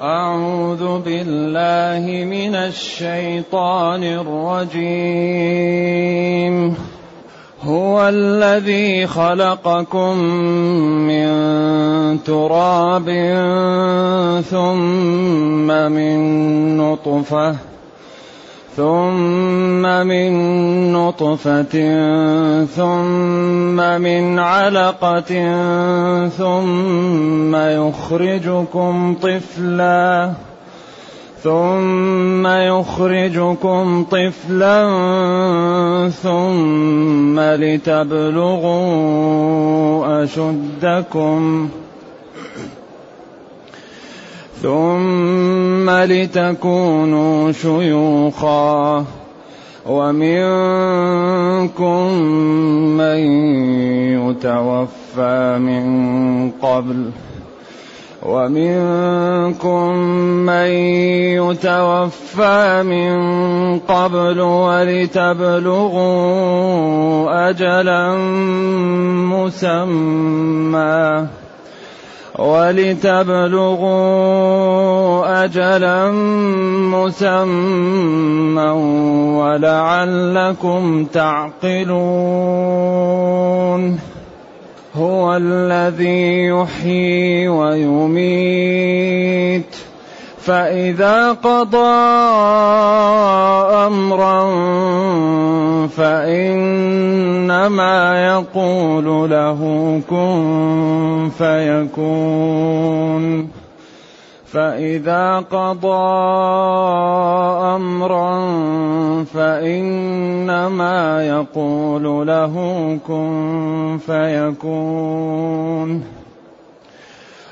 أعوذ بالله من الشيطان الرجيم. هو الذي خلقكم من تراب ثم من نطفة ثم من نطفة ثم من علقة ثم يخرجكم طفلا ثم يخرجكم طفلا ثم لتبلغوا أشدكم. ثم لتكونوا شيوخا ومنكم من يتوفى من قبل ومنكم من يتوفى من قبل ولتبلغوا اجلا مسمى ولتبلغوا أجلا مسمى ولعلكم تعقلون هو الذي يحيي ويميت فإذا قضى أمرا فإنما يقول له كن فيكون. فإذا قضى أمرا فإنما يقول له كن فيكون.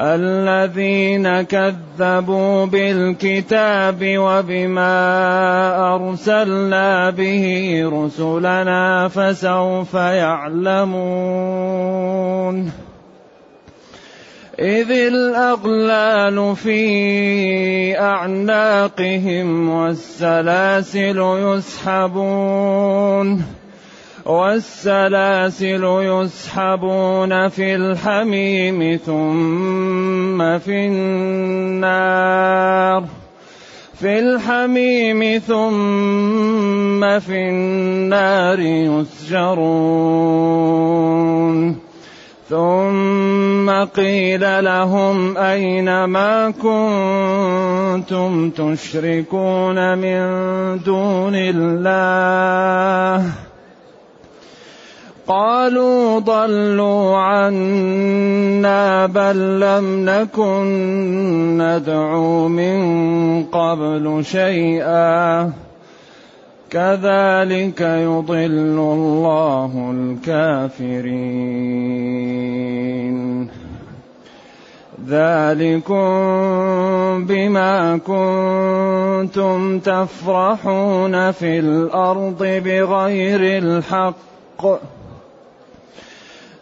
الذين كذبوا بالكتاب وبما أرسلنا به رسلنا فسوف يعلمون. إذ الأغلال في أعناقهم والسلاسل يسحبون. والسلاسل يسحبون في الحميم ثم في النار. في الحميم ثم في النار يسجرون. ثم قيل لهم أين ما كنتم تشركون من دون الله؟ قالوا ضلوا عنا بل لم نكن ندعو من قبل شيئا. كذلك يضل الله الكافرين. ذلكم بما كنتم تفرحون في الأرض بغير الحق.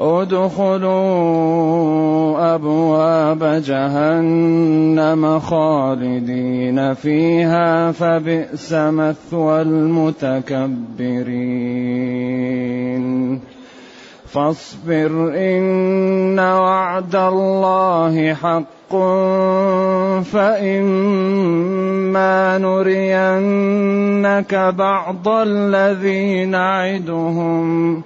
ادخلوا أبواب جهنم خالدين فيها فبئس مثوى المتكبرين. فاصبر إن وعد الله حق فإما نرينك بعض الذي نعدهم.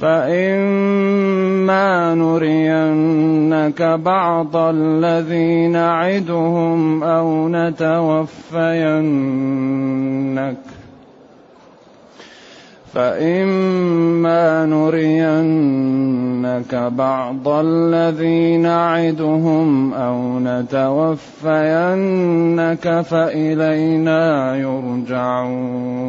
فإما نرينك بعض الذي نعدهم أو نتوفينك فإما نرينك بعض الذي نعدهم أو نتوفينك فإلينا يرجعون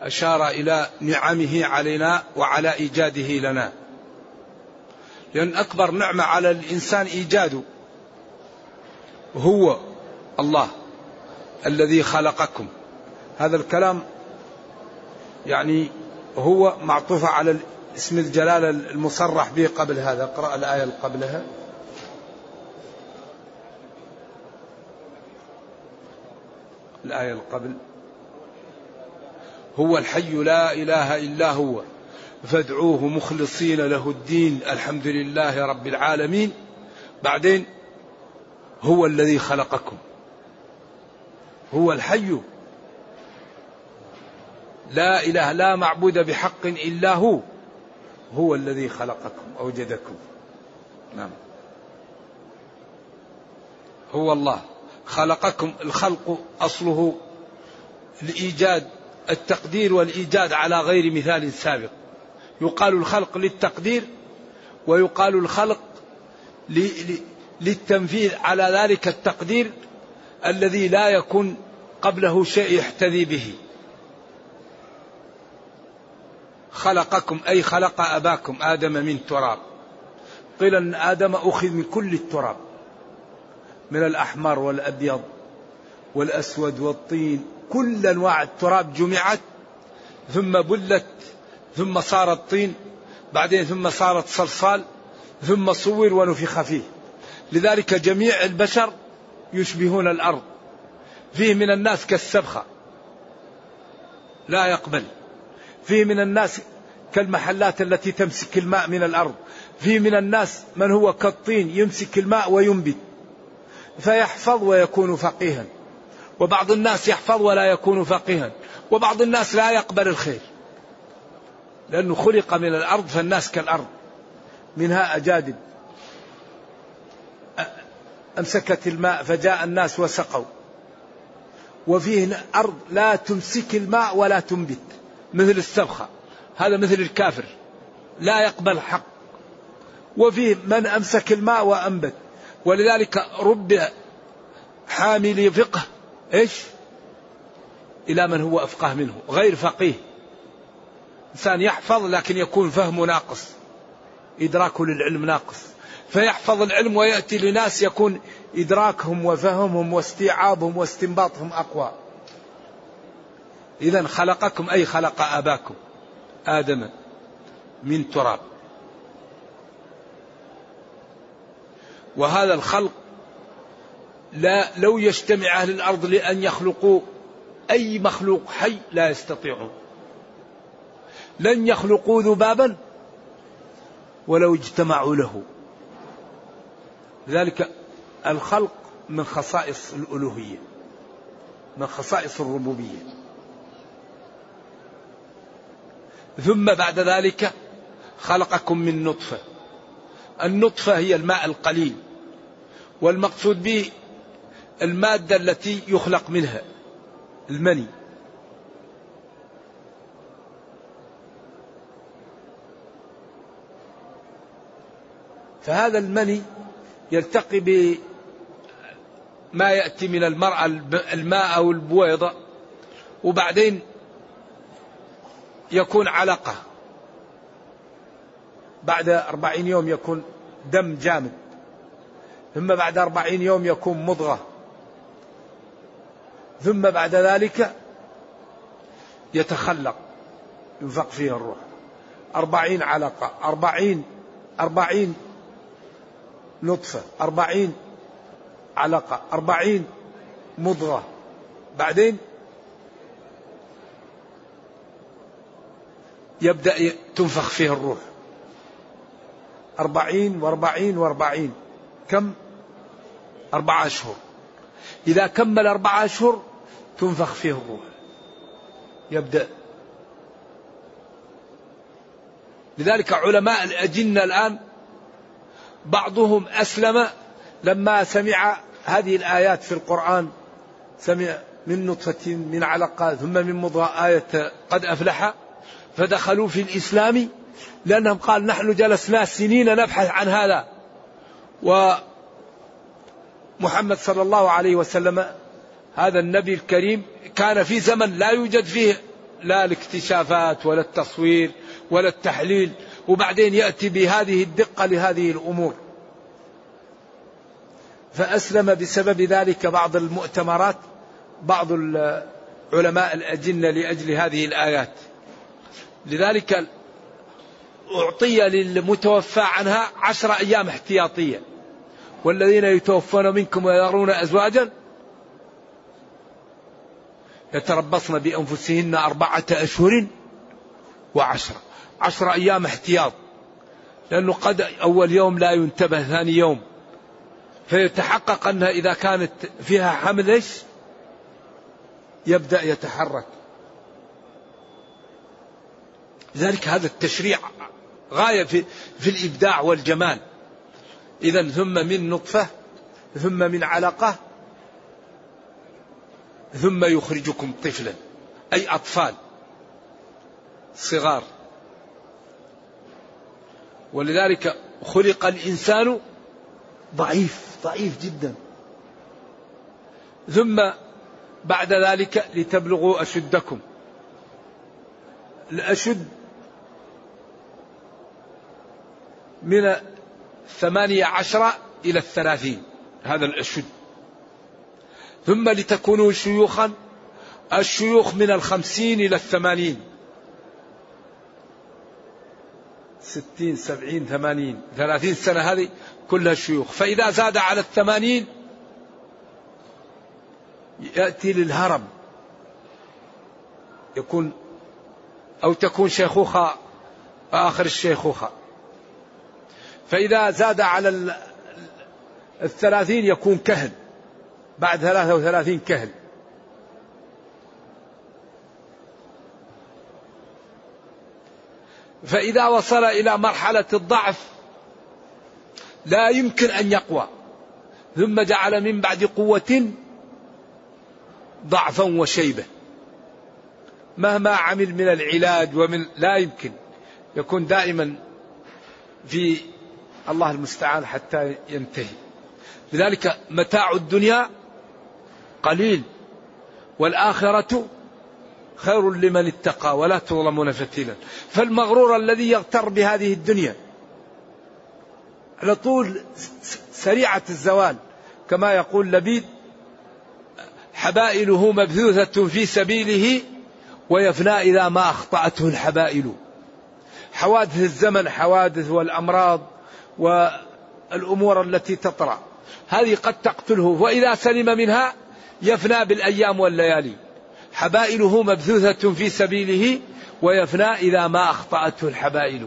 أشار إلى نعمه علينا وعلى إيجاده لنا. لأن أكبر نعمة على الإنسان ايجاده هو الله الذي خلقكم. هذا الكلام يعني هو معطوف على اسم الجلالة المصرح به قبل هذا. اقرأ الآية اللي قبلها. الآية اللي قبل. هو الحي لا إله إلا هو. فادعوه مخلصين له الدين الحمد لله رب العالمين. بعدين هو الذي خلقكم. هو الحي. لا إله لا معبود بحق إلا هو. هو الذي خلقكم أوجدكم. نعم. هو الله. خلقكم الخلق أصله الإيجاد. التقدير والإيجاد على غير مثال سابق. يقال الخلق للتقدير ويقال الخلق للتنفيذ على ذلك التقدير الذي لا يكون قبله شيء يحتذي به. خلقكم أي خلق أباكم آدم من تراب. قيل أن آدم أخذ من كل التراب من الأحمر والأبيض. والأسود والطين كل أنواع التراب جمعت ثم بلت ثم صارت طين بعدين ثم صارت صلصال ثم صور ونفخ فيه. لذلك جميع البشر يشبهون الأرض. فيه من الناس كالسبخة لا يقبل. فيه من الناس كالمحلات التي تمسك الماء من الأرض. فيه من الناس من هو كالطين يمسك الماء وينبت فيحفظ ويكون فقيها. وبعض الناس يحفظ ولا يكون فقيها وبعض الناس لا يقبل الخير. لأنه خلق من الأرض فالناس كالأرض. منها أجادب. أمسكت الماء فجاء الناس وسقوا. وفيه أرض لا تمسك الماء ولا تنبت. مثل السبخة. هذا مثل الكافر. لا يقبل حق. وفيه من أمسك الماء وأنبت. ولذلك رب حامل فقه إيش؟ إلى من هو أفقه منه غير فقيه. إنسان يحفظ لكن يكون فهمه ناقص إدراكه للعلم ناقص. فيحفظ العلم ويأتي لناس يكون إدراكهم وفهمهم واستيعابهم واستنباطهم أقوى. إذا خلقكم أي خلق آباكم؟ آدم من تراب. وهذا الخلق لا لو يجتمع أهل الأرض لأن يخلقوا أي مخلوق حي لا يستطيعون لن يخلقوا ذبابا ولو اجتمعوا له. لذلك الخلق من خصائص الألوهية من خصائص الربوبية. ثم بعد ذلك خلقكم من نطفة. النطفة هي الماء القليل والمقصود به المادة التي يخلق منها المني. فهذا المني يلتقي بما يأتي من المرأة الماء أو البويضة وبعدين يكون علقة. بعد أربعين يوم يكون دم جامد ثم بعد أربعين يوم يكون مضغة. ثم بعد ذلك يتخلق ينفق فيه الروح. أربعين علقة أربعين أربعين نطفة أربعين علقة أربعين مضغة. بعدين يبدأ تنفخ فيه الروح. أربعين وأربعين وأربعين. كم؟ أربعة أشهر. إذا كمل أربعة أشهر تنفخ فيه الروح. يبدأ. لذلك علماء الأجنة الآن بعضهم أسلم لما سمع هذه الآيات في القرآن. سمع من نطفة من علقة ثم من مضغة آية قد أفلح. فدخلوا في الإسلام لأنهم قال نحن جلسنا سنين نبحث عن هذا. ومحمد صلى الله عليه وسلم هذا النبي الكريم كان في زمن لا يوجد فيه لا الاكتشافات ولا التصوير ولا التحليل وبعدين يأتي بهذه الدقة لهذه الأمور. فأسلم بسبب ذلك بعض المؤتمرات بعض علماء الأجنة لأجل هذه الآيات. لذلك أعطي للمتوفى عنها عشر أيام احتياطية. والذين يتوفون منكم ويرون أزواجا يتربصن بأنفسهن أربعة أشهر وعشرة. عشر أيام احتياط. لأنه قد أول يوم لا ينتبه ثاني يوم. فيتحقق أنها إذا كانت فيها حمل إيش؟ يبدأ يتحرك. لذلك هذا التشريع غاية في, في الإبداع والجمال. إذا ثم من نطفة ثم من علقة ثم يخرجكم طفلا أي أطفال صغار. ولذلك خلق الإنسان ضعيف ضعيف جدا. ثم بعد ذلك لتبلغوا أشدكم. الأشد من الثمانية عشر إلى الثلاثين. هذا الأشد ثم لتكونوا شيوخا الشيوخ من الخمسين إلى الثمانين. ستين سبعين ثمانين. ثلاثين سنة هذه كلها شيوخ فإذا زاد على الثمانين يأتي للهرم. يكون أو تكون شيخوخة آخر الشيخوخة. فإذا زاد على الثلاثين يكون كهل. بعد ثلاثة وثلاثين كهل. فإذا وصل إلى مرحلة الضعف لا يمكن أن يقوى. ثم جعل من بعد قوة ضعفا وشيبة. مهما عمل من العلاج ومن لا يمكن. يكون دائما في الله المستعان حتى ينتهي. لذلك متاع الدنيا قليل والآخرة خير لمن اتقى ولا تظلمون فتيلا. فالمغرور الذي يغتر بهذه الدنيا على طول سريعة الزوال. كما يقول لبيد حبائله مبثوثة في سبيله ويفنى إذا ما أخطأته الحبائل. حوادث الزمن حوادث والأمراض والأمور التي تطرأ. هذه قد تقتله وإذا سلم منها يفنى بالأيام والليالي. حبائله مبثوثة في سبيله ويفنى إذا ما أخطأته الحبائل.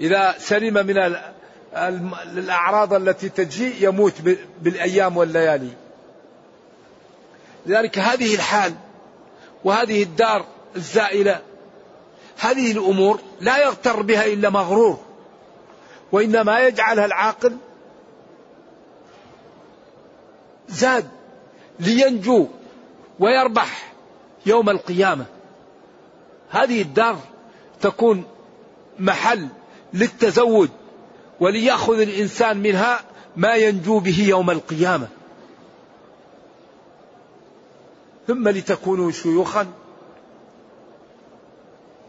إذا سلم من الأعراض التي تجي يموت بالأيام والليالي. لذلك هذه الحال وهذه الدار الزائلة هذه الأمور لا يغتر بها إلا مغرور. وإنما يجعلها العاقل زاد لينجو ويربح يوم القيامة. هذه الدار تكون محل للتزود وليأخذ الإنسان منها ما ينجو به يوم القيامة. ثم لتكونوا شيوخا.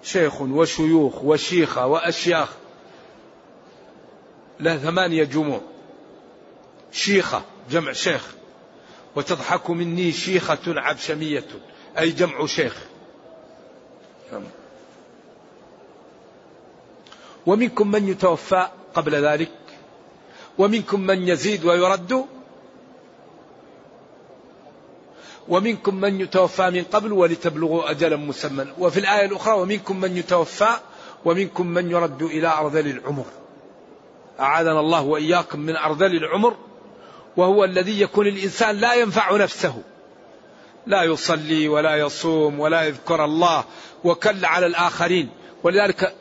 شيخ وشيوخ وشيخة وأشياخ. له ثمانية جموع. شيخة جمع شيخ. وتضحك مني شيخة عبشمية أي جمع شيخ. ومنكم من يتوفى قبل ذلك؟ ومنكم من يزيد ويرد؟ ومنكم من يتوفى من قبل ولتبلغوا أجلا مسمى. وفي الآية الأخرى ومنكم من يتوفى ومنكم من يرد إلى أرذل العمر. أعاذنا الله وإياكم من أرذل العمر وهو الذي يكون الإنسان لا ينفع نفسه. لا يصلي ولا يصوم ولا يذكر الله وكل على الآخرين. ولذلك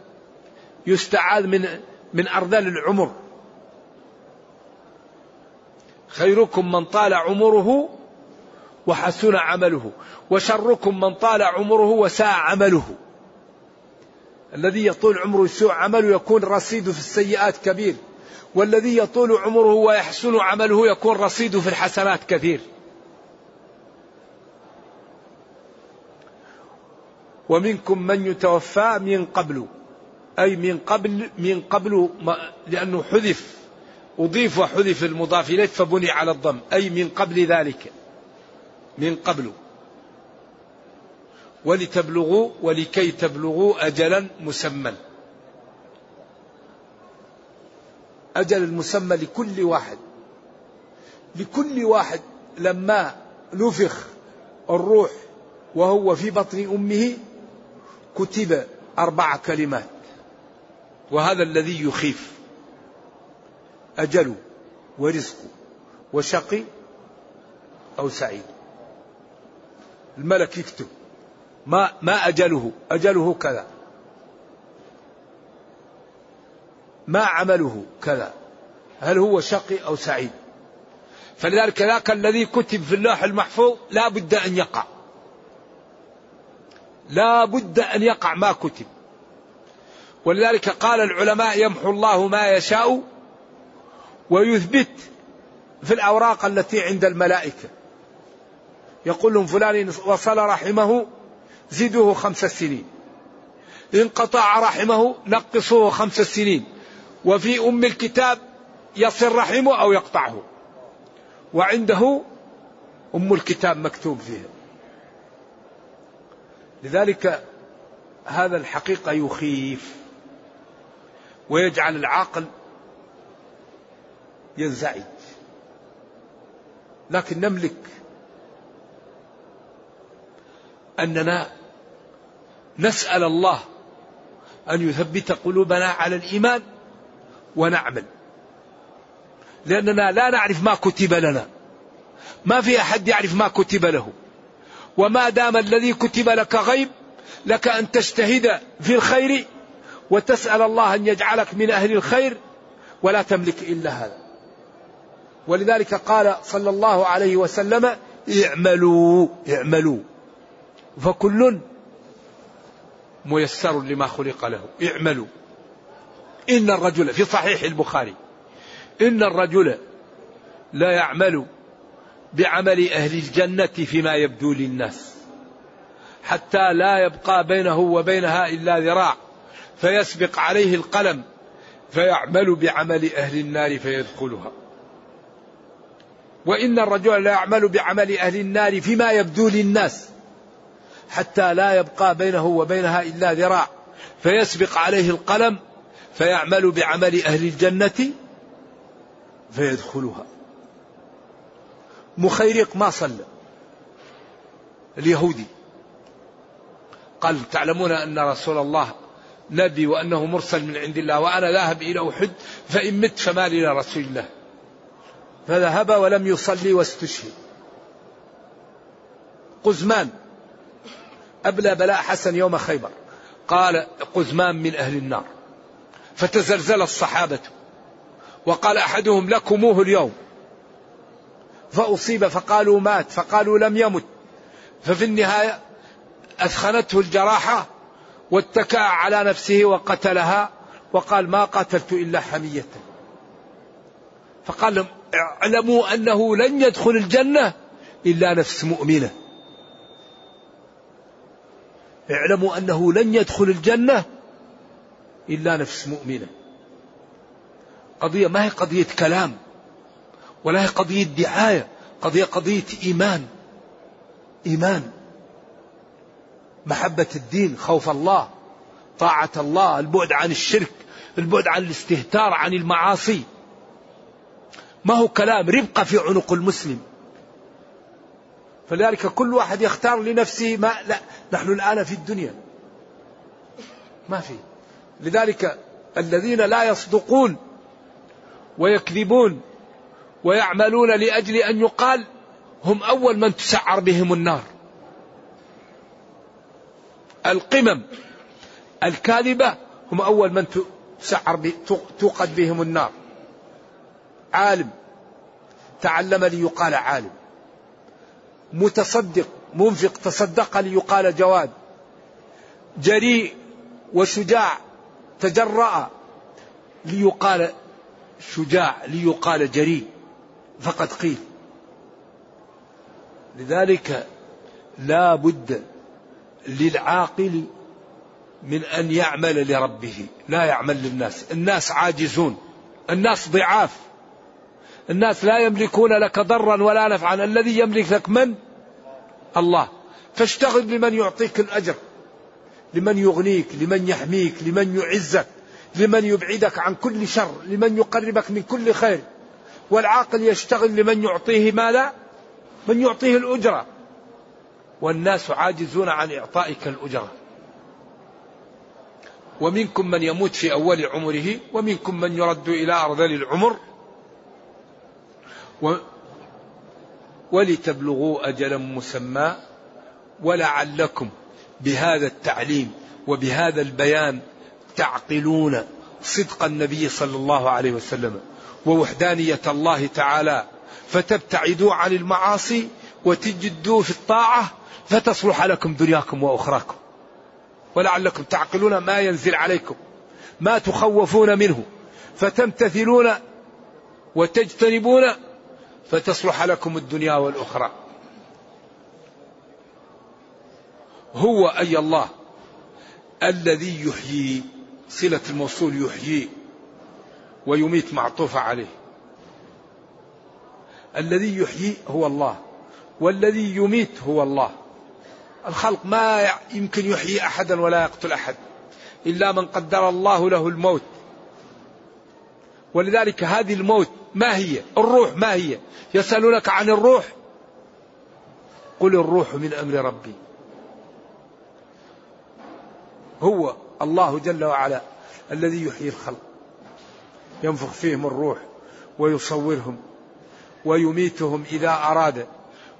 يستعاذ من من أرذل العمر. خيركم من طال عمره وحسن عمله وشركم من طال عمره وساء عمله. الذي يطول عمره يسوء عمله يكون رصيده في السيئات كبير والذي يطول عمره ويحسن عمله يكون رصيده في الحسنات كثير. ومنكم من يتوفى من قبل أي من قبل من قبل لأنه حذف أضيف وحذف المضاف إليه فبني على الضم أي من قبل ذلك من قبل. ولتبلغوا ولكي تبلغوا أجلا مسمى. أجل المسمى لكل واحد. لكل واحد لما نفخ الروح وهو في بطن أمه كتب أربع كلمات. وهذا الذي يخيف. أجل ورزق وشقي أو سعيد. الملك يكتب. ما ما أجله. أجله كذا. ما عمله كذا. هل هو شقي أو سعيد. فلذلك ذاك الذي كتب في اللوح المحفوظ لا بد أن يقع. لا بد أن يقع ما كتب. ولذلك قال العلماء يمحو الله ما يشاء ويثبت في الأوراق التي عند الملائكة. يقول لهم فلان وصل رحمه زدوه خمس سنين. إن قطع رحمه نقصوه خمس سنين. وفي أم الكتاب يصل رحمه أو يقطعه. وعنده أم الكتاب مكتوب فيها لذلك هذا الحقيقة يخيف. ويجعل العاقل ينزعج. لكن نملك أننا نسأل الله أن يثبت قلوبنا على الإيمان ونعمل. لأننا لا نعرف ما كتب لنا. ما في أحد يعرف ما كتب له. وما دام الذي كتب لك غيب لك أن تجتهد في الخير وتسأل الله أن يجعلك من أهل الخير ولا تملك إلا هذا. ولذلك قال صلى الله عليه وسلم اعملوا اعملوا. فكل ميسر لما خلق له. اعملوا. إن الرجل في صحيح البخاري إن الرجل لا يعمل بعمل أهل الجنة فيما يبدو للناس حتى لا يبقى بينه وبينها إلا ذراع فيسبق عليه القلم فيعمل بعمل أهل النار فيدخلها. وإن الرجل لا يعمل بعمل أهل النار فيما يبدو للناس حتى لا يبقى بينه وبينها إلا ذراع. فيسبق عليه القلم فيعمل بعمل أهل الجنة فيدخلها. مخيرق ما صلى. اليهودي. قال تعلمون أن رسول الله نبي وأنه مرسل من عند الله وأنا ذاهب إلى أحد فإن مت فما لي رسول الله. فذهب ولم يصلي واستشهد. قزمان. أبلى بلاء حسن يوم خيبر. قال قزمان من أهل النار. فتزلزل الصحابة. وقال أحدهم لكموه اليوم. فأصيب فقالوا مات فقالوا لم يمت. ففي النهاية أثخنته الجراحة واتكأ على نفسه وقتلها. وقال ما قتلت إلا حمية. فقال لهم اعلموا أنه لن يدخل الجنة إلا نفس مؤمنة. اعلموا أنه لن يدخل الجنة إلا نفس مؤمنة. قضية ما هي قضية كلام ولا هي قضية دعاية قضية قضية إيمان. إيمان. محبة الدين خوف الله طاعة الله البعد عن الشرك البعد عن الاستهتار عن المعاصي. ما هو كلام؟ ربقة في عنق المسلم. فلذلك كل واحد يختار لنفسه ما لا نحن الآن في الدنيا. ما في. لذلك الذين لا يصدقون ويكذبون ويعملون لأجل أن يقال هم أول من تسعر بهم النار. القمم الكاذبة هم أول من تسعر توقد بهم النار. عالم. تعلم ليقال عالم. متصدق. منفق تصدق ليقال جواد. جريء وشجاع تجرأ ليقال شجاع ليقال جريء. فقد قيل. لذلك لا بد للعاقل من أن يعمل لربه لا يعمل للناس. الناس عاجزون الناس ضعاف. الناس لا يملكون لك ضرا ولا نفعا. الذي يملك لك من؟ الله. فاشتغل لمن يعطيك الأجر لمن يغنيك لمن يحميك لمن يعزك لمن يبعدك عن كل شر لمن يقربك من كل خير. والعاقل يشتغل لمن يعطيه ما لا من يعطيه الأجرة. والناس عاجزون عن إعطائك الأجرة. ومنكم من يموت في أول عمره ومنكم من يرد إلى أرذل العمر. ولتبلغوا أجلا مسمى ولعلكم بهذا التعليم وبهذا البيان تعقلون صدق النبي صلى الله عليه وسلم ووحدانية الله تعالى. فتبتعدوا عن المعاصي وتجدوا في الطاعة فتصلح لكم دنياكم وأخراكم. ولعلكم تعقلون ما ينزل عليكم ما تخوفون منه. فتمتثلون وتجتنبون فتصلح لكم الدنيا والأخرى. هو أي الله الذي يحيي صلة الموصول يحيي ويميت معطوفة عليه. الذي يحيي هو الله والذي يميت هو الله. الخلق ما يمكن يحيي أحدا ولا يقتل أحد إلا من قدر الله له الموت. ولذلك هذه الموت ما هي؟ الروح ما هي؟ يسألونك عن الروح. قل الروح من أمر ربي. هو الله جل وعلا الذي يحيي الخلق. ينفخ فيهم الروح ويصورهم ويميتهم إذا أراد.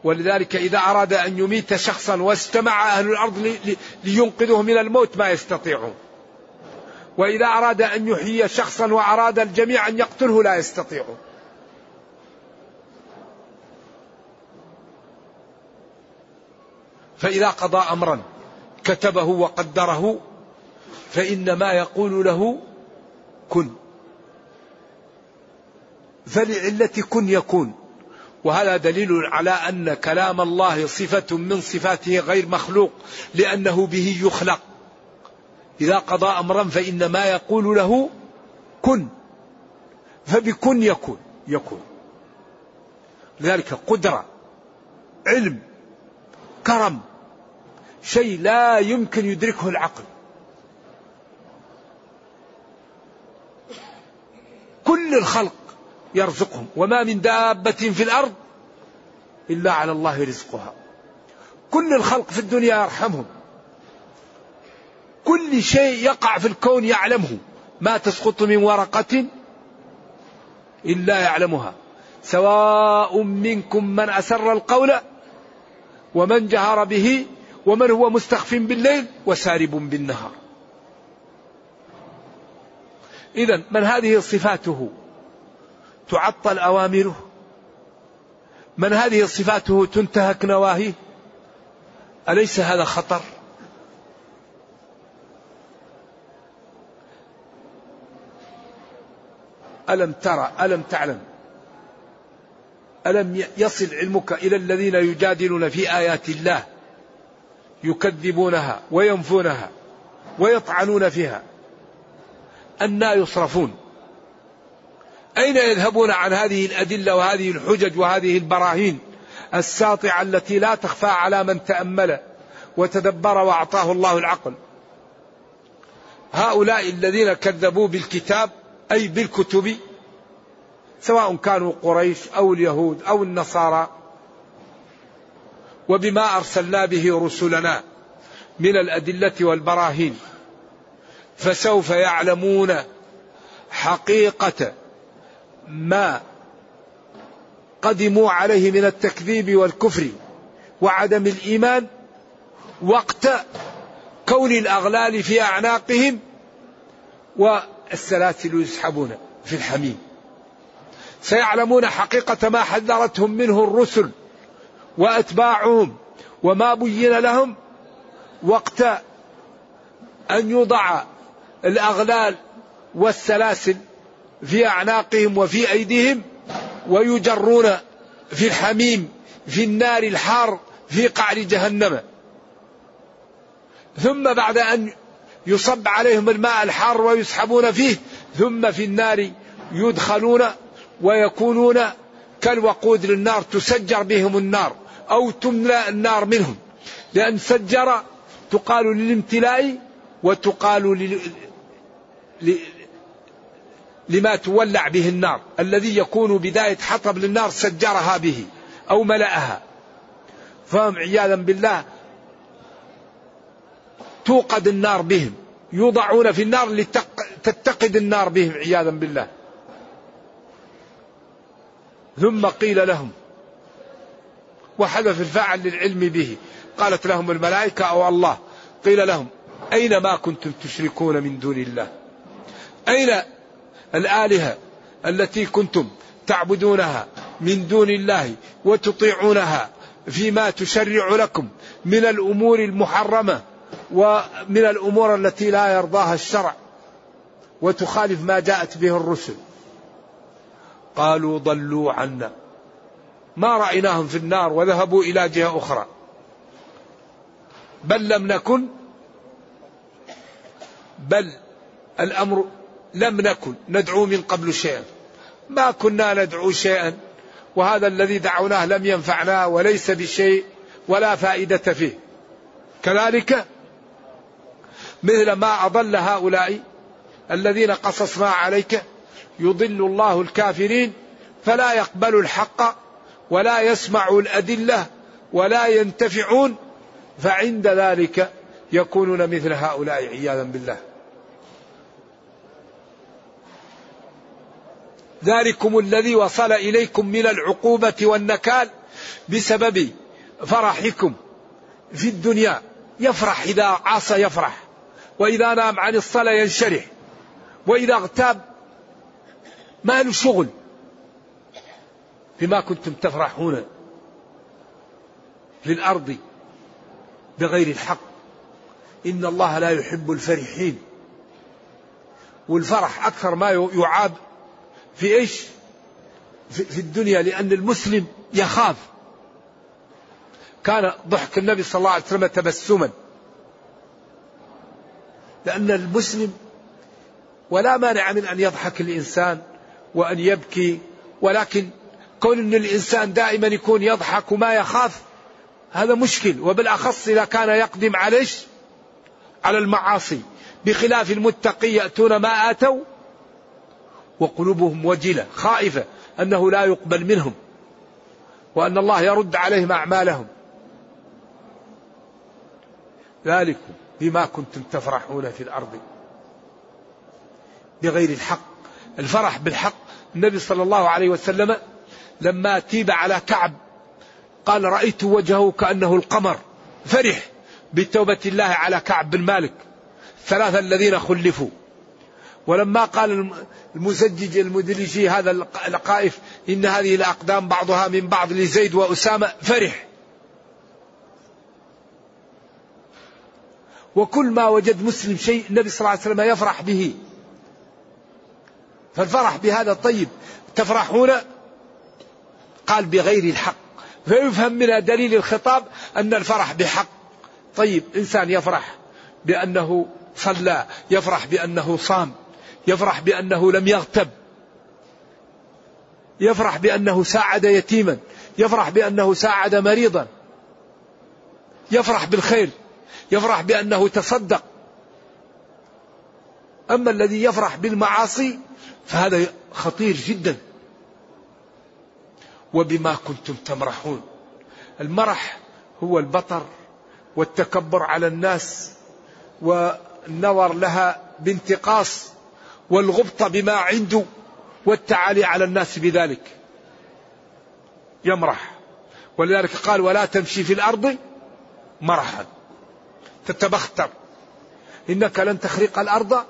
ولذلك إذا أراد أن يميت شخصا واستمع أهل الأرض لينقذه من الموت ما يستطيعون. وإذا أراد أن يحيي شخصا وأراد الجميع أن يقتله لا يستطيعون فإذا قضى أمرا كتبه وقدره فإنما يقول له كن. فلعلة كن يكون. وهذا دليل على أن كلام الله صفة من صفاته غير مخلوق لأنه به يخلق. إذا قضى أمرا فإنما يقول له كن. فبكن يكون يكون. لذلك قدرة علم كرم شيء لا يمكن يدركه العقل. كل الخلق يرزقهم وما من دابة في الأرض إلا على الله رزقها. كل الخلق في الدنيا يرحمهم. كل شيء يقع في الكون يعلمه. ما تسقط من ورقة إلا يعلمها. سواء منكم من أسر القول ومن جهر به ومن هو مستخف بالليل وسارب بالنهار. إذا من هذه صفاته تعطل أوامره؟ من هذه صفاته تنتهك نواهيه؟ أليس هذا خطر؟ ألم ترى ألم تعلم؟ ألم يصل علمك إلى الذين يجادلون في آيات الله يكذبونها وينفونها ويطعنون فيها. أنا يصرفون. أين يذهبون عن هذه الأدلة وهذه الحجج وهذه البراهين الساطعة التي لا تخفى على من تأمل وتدبر وأعطاه الله العقل؟ هؤلاء الذين كذبوا بالكتاب أي بالكتب سواء كانوا قريش أو اليهود أو النصارى. وبما أرسلنا به رسلنا من الأدلة والبراهين. فسوف يعلمون حقيقة ما قدموا عليه من التكذيب والكفر وعدم الإيمان وقت كون الأغلال في أعناقهم والسلاسل يسحبون في الحميم. سيعلمون حقيقة ما حذرتهم منه الرسل وأتباعهم وما بين لهم وقت أن يوضع الأغلال والسلاسل في أعناقهم وفي أيديهم ويجرون في الحميم في النار الحار في قعر جهنم. ثم بعد أن يصب عليهم الماء الحار ويسحبون فيه ثم في النار يدخلون ويكونون كالوقود للنار تسجر بهم النار أو تملأ النار منهم. لأن سجر تقال للامتلاء وتقال لما تولع به النار. الذي يكون بداية حطب للنار سجرها به أو ملأها. فهم عياذا بالله توقد النار بهم. يوضعون في النار لتتقد النار بهم عياذا بالله. ثم قيل لهم وحذف الفاعل للعلم به. قالت لهم الملائكة أو الله. قيل لهم أين ما كنتم تشركون من دون الله؟ أين الآلهة التي كنتم تعبدونها من دون الله وتطيعونها فيما تشرع لكم من الأمور المحرمة؟ ومن الأمور التي لا يرضاها الشرع وتخالف ما جاءت به الرسل. قالوا ضلوا عنا. ما رأيناهم في النار وذهبوا إلى جهة أخرى. بل لم نكن بل الأمر لم نكن ندعو من قبل شيئا. ما كنا ندعو شيئا وهذا الذي دعوناه لم ينفعنا وليس بشيء ولا فائدة فيه. كذلك مثل ما أضل هؤلاء الذين قصصنا عليك يضل الله الكافرين فلا يقبل الحق ولا يسمع الأدلة ولا ينتفعون فعند ذلك يكونون مثل هؤلاء عياذا بالله. ذلكم الذي وصل إليكم من العقوبة والنكال بسبب فرحكم في الدنيا. يفرح إذا عصى يفرح. وإذا نام عن الصلاة ينشرح. وإذا اغتاب ما له شغل. بما كنتم تفرحون الأرض بغير الحق. إن الله لا يحب الفرحين. والفرح أكثر ما يعاب في إيش؟ في الدنيا لأن المسلم يخاف. كان ضحك النبي صلى الله عليه وسلم تبسما. لأن المسلم ولا مانع من أن يضحك الإنسان وأن يبكي ولكن كون أن الإنسان دائما يكون يضحك وما يخاف هذا مشكل. وبالأخص إذا كان يقدم على على المعاصي. بخلاف المتقي يأتون ما آتوا وقلوبهم وجلة خائفة أنه لا يقبل منهم وأن الله يرد عليهم أعمالهم. ذلكم. بما كنتم تفرحون في الأرض. بغير الحق. الفرح بالحق. النبي صلى الله عليه وسلم لما تيب على كعب قال رأيت وجهه كأنه القمر. فرح بتوبة الله على كعب بن مالك. ثلاثة الذين خلفوا. ولما قال المزجج المدلجي هذا القائف إن هذه الأقدام بعضها من بعض لزيد وأسامة فرح. وكل ما وجد مسلم شيء النبي صلى الله عليه وسلم يفرح به. فالفرح بهذا طيب تفرحون؟ قال بغير الحق. فيفهم من دليل الخطاب أن الفرح بحق. طيب إنسان يفرح بأنه صلى يفرح بأنه صام يفرح بأنه لم يغتب يفرح بأنه ساعد يتيما يفرح بأنه ساعد مريضا يفرح بالخير. يفرح بأنه تصدق. أما الذي يفرح بالمعاصي فهذا خطير جدا. وبما كنتم تمرحون. المرح هو البطر والتكبر على الناس والنظر لها بانتقاص والغبطة بما عنده والتعالي على الناس بذلك. يمرح. ولذلك قال ولا تمشي في الأرض مرحا. تتبختر. إنك لن تخرق الأرض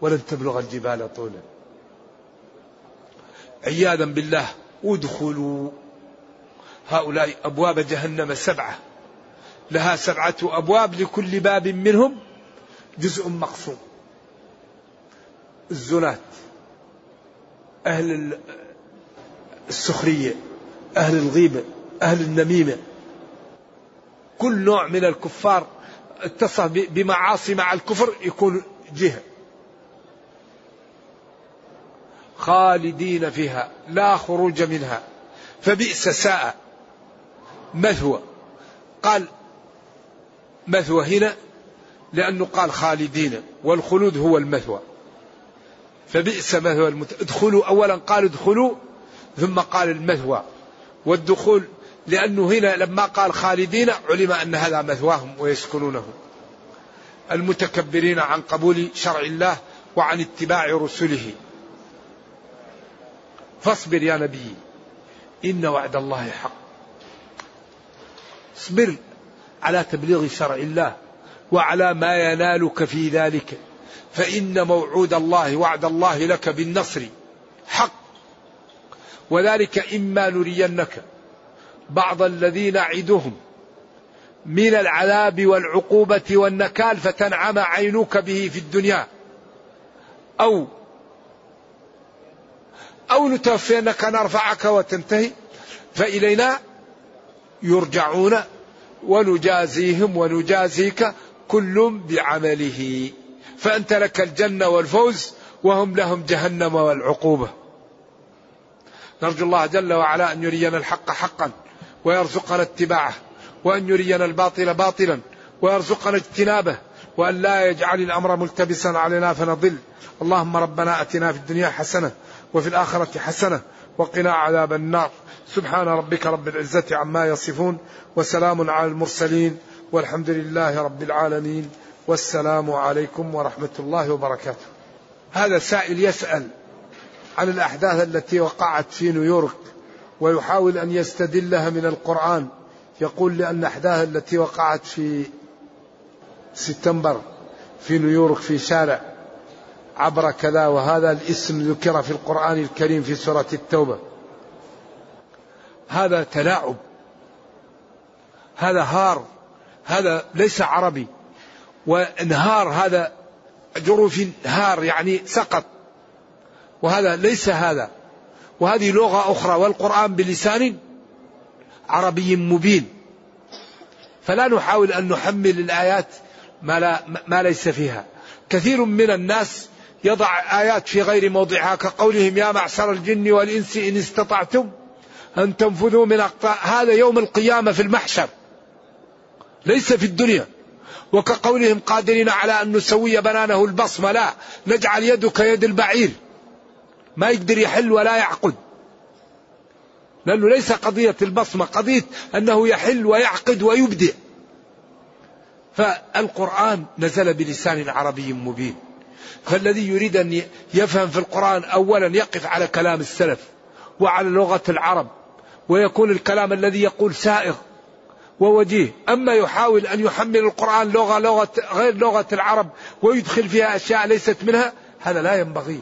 ولن تبلغ الجبال طولا. عياذا بالله ادخلوا. هؤلاء أبواب جهنم سبعة. لها سبعة أبواب لكل باب منهم جزء مقسوم. الزنات أهل السخرية أهل الغيبة أهل النميمة. كل نوع من الكفار اتصف بمعاصي مع الكفر يكون جهة. خالدين فيها لا خروج منها. فبئس ساء. مثوى قال مثوى هنا؟ لأنه قال خالدين والخلود هو المثوى. فبئس مثوى المت... ادخلوا أولا قال ادخلوا ثم قال المثوى. والدخول لأنه هنا لما قال خالدين علم أن هذا مثواهم ويسكنونه. المتكبرين عن قبول شرع الله وعن اتباع رسله. فاصبر يا نبي إن وعد الله حق. اصبر على تبليغ شرع الله وعلى ما ينالك في ذلك. فإن موعود الله وعد الله لك بالنصر حق. وذلك إما نرينك بعض الذي نعدهم من العذاب والعقوبة والنكال فتنعم عينك به في الدنيا. أو أو نتوفينك نرفعك وتنتهي فإلينا يرجعون ونجازيهم ونجازيك كل بعمله. فأنت لك الجنة والفوز وهم لهم جهنم والعقوبة. نرجو الله جل وعلا أن يرينا الحق حقا. ويرزقنا اتباعه وأن يرينا الباطل باطلا ويرزقنا اجتنابه وأن لا يجعل الأمر ملتبسا علينا فنضل. اللهم ربنا أتنا في الدنيا حسنة وفي الآخرة حسنة وقنا عذاب النار. سبحان ربك رب العزة عما يصفون وسلام على المرسلين والحمد لله رب العالمين. والسلام عليكم ورحمة الله وبركاته. هذا سائل يسأل عن الأحداث التي وقعت في نيويورك. ويحاول أن يستدلها من القرآن. يقول لأن الأحداث التي وقعت في سبتمبر في نيويورك في شارع عبر كذا وهذا الاسم ذكر في القرآن الكريم في سورة التوبة. هذا تلاعب. هذا هار. هذا ليس عربي. وانهار هذا جرف هار يعني سقط. وهذا ليس هذا. وهذه لغة أخرى والقرآن بلسان عربي مبين. فلا نحاول أن نحمل الآيات ما, لا ما ليس فيها. كثير من الناس يضع آيات في غير موضعها كقولهم يا معشر الجن والإنس إن استطعتم أن تنفذوا من أقطاع هذا يوم القيامة في المحشر ليس في الدنيا. وكقولهم قادرين على أن نسوي بنانه البصمة لا نجعل يده كيد البعير. ما يقدر يحل ولا يعقد. لأنه ليس قضية البصمة قضية أنه يحل ويعقد ويبدع. فالقرآن نزل بلسان عربي مبين. فالذي يريد أن يفهم في القرآن أولا يقف على كلام السلف وعلى لغة العرب ويكون الكلام الذي يقول سائغ ووجيه. أما يحاول أن يحمل القرآن لغة لغة غير لغة العرب ويدخل فيها أشياء ليست منها هذا لا ينبغي.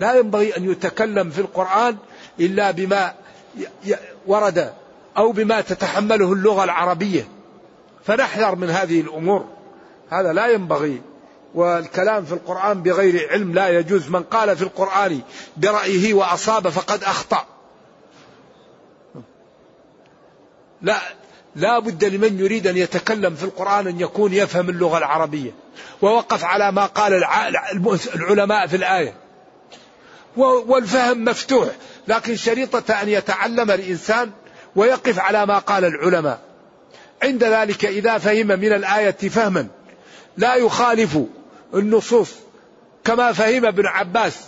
لا ينبغي أن يتكلم في القرآن إلا بما ورد أو بما تتحمله اللغة العربية. فنحذر من هذه الأمور. هذا لا ينبغي. والكلام في القرآن بغير علم لا يجوز. من قال في القرآن برأيه وأصاب فقد أخطأ. لا لا بد لمن يريد أن يتكلم في القرآن أن يكون يفهم اللغة العربية. ووقف على ما قال العلماء في الآية. والفهم مفتوح لكن شريطة أن يتعلم الإنسان ويقف على ما قال العلماء. عند ذلك إذا فهم من الآية فهما لا يخالف النصوص كما فهم ابن عباس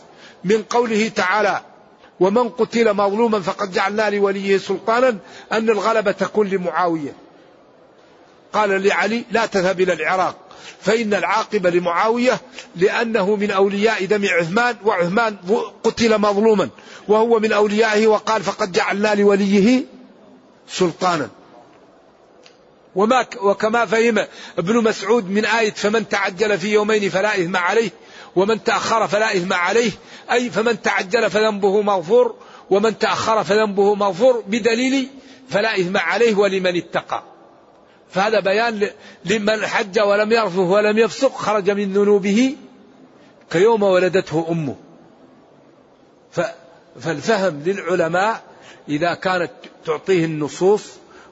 من قوله تعالى ومن قتل مظلوما فقد جعلنا لوليه سلطانا أن الغلبة تكون لمعاوية قال لعلي لا تذهب إلى العراق فإن العاقبة لمعاوية لأنه من أولياء دم عثمان وعثمان قتل مظلوما وهو من أوليائه وقال فقد جعلنا لوليه سلطانا. وما وكما فهم ابن مسعود من آية فمن تعجل في يومين فلا إثم عليه ومن تأخر فلا إثم عليه أي فمن تعجل فذنبه مغفور ومن تأخر فذنبه مغفور بدليل فلا إثم عليه ولمن اتقى. فهذا بيان لمن حج ولم يرفه ولم يفسق خرج من ذنوبه كيوم ولدته أمه. فالفهم للعلماء إذا كانت تعطيه النصوص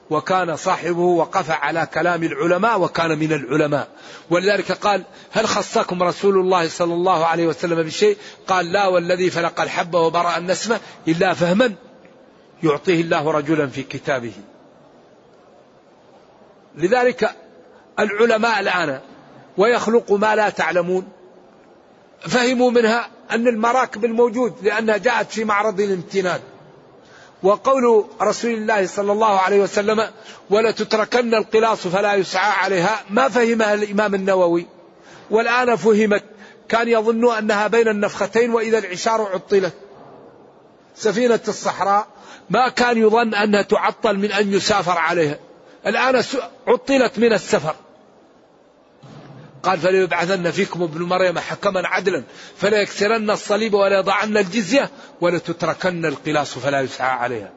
وكان صاحبه وقف على كلام العلماء وكان من العلماء. ولذلك قال هل خصكم رسول الله صلى الله عليه وسلم بشيء؟ قال لا والذي فلق الحب وبرأ النسمة إلا فهما يعطيه الله رجلا في كتابه. لذلك العلماء الآن ويخلق ما لا تعلمون. فهموا منها أن المراكب الموجود لأنها جاءت في معرض الامتنان. وقول رسول الله صلى الله عليه وسلم ولا تتركن القلاص فلا يسعى عليها ما فهمها الإمام النووي. والآن فهمت كان يظن أنها بين النفختين وإذا العشار عطلت. سفينة الصحراء ما كان يظن أنها تعطل من أن يسافر عليها. الآن عطلت من السفر. قال فليبعثن فيكم ابن مريم حكما عدلا فلا يكسرن الصليب ولا يضعن الجزية ولا تتركن القلاص فلا يسعى عليها.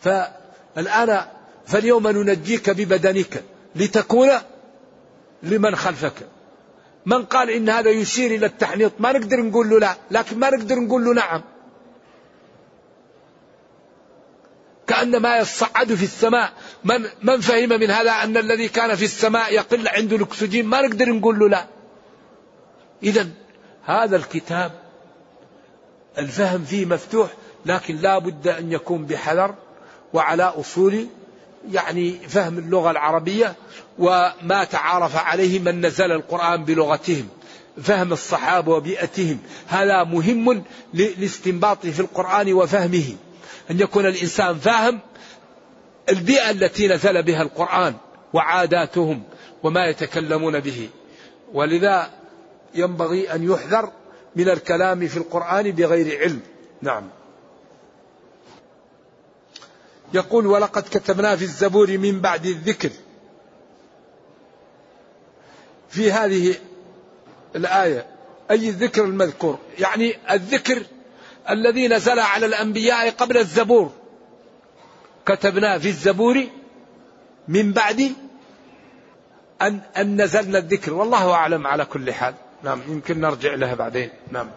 فالآن فاليوم ننجيك ببدنك لتكون لمن خلفك. من قال إن هذا يشير إلى التحنيط ما نقدر نقول له لا لكن ما نقدر نقول له نعم. كأن ما يصعد في السماء. من, من فهم من هذا أن الذي كان في السماء يقل عنده الأكسجين؟ ما نقدر نقول له لا. إذا هذا الكتاب الفهم فيه مفتوح لكن لا بد أن يكون بحذر وعلى أصول يعني فهم اللغة العربية وما تعارف عليه من نزل القرآن بلغتهم فهم الصحابة وبيئتهم. هذا مهم لاستنباطه في القرآن وفهمه. أن يكون الإنسان فاهم البيئة التي نزل بها القرآن وعاداتهم وما يتكلمون به. ولذا ينبغي أن يحذر من الكلام في القرآن بغير علم. نعم. يقول ولقد كتبنا في الزبور من بعد الذكر. في هذه الآية أي الذكر المذكور؟ يعني الذكر الذي نزل على الأنبياء قبل الزبور. كتبنا في الزبور من بعد أن, أن نزلنا الذكر. والله أعلم على كل حال. نعم يمكن نرجع لها بعدين. نعم.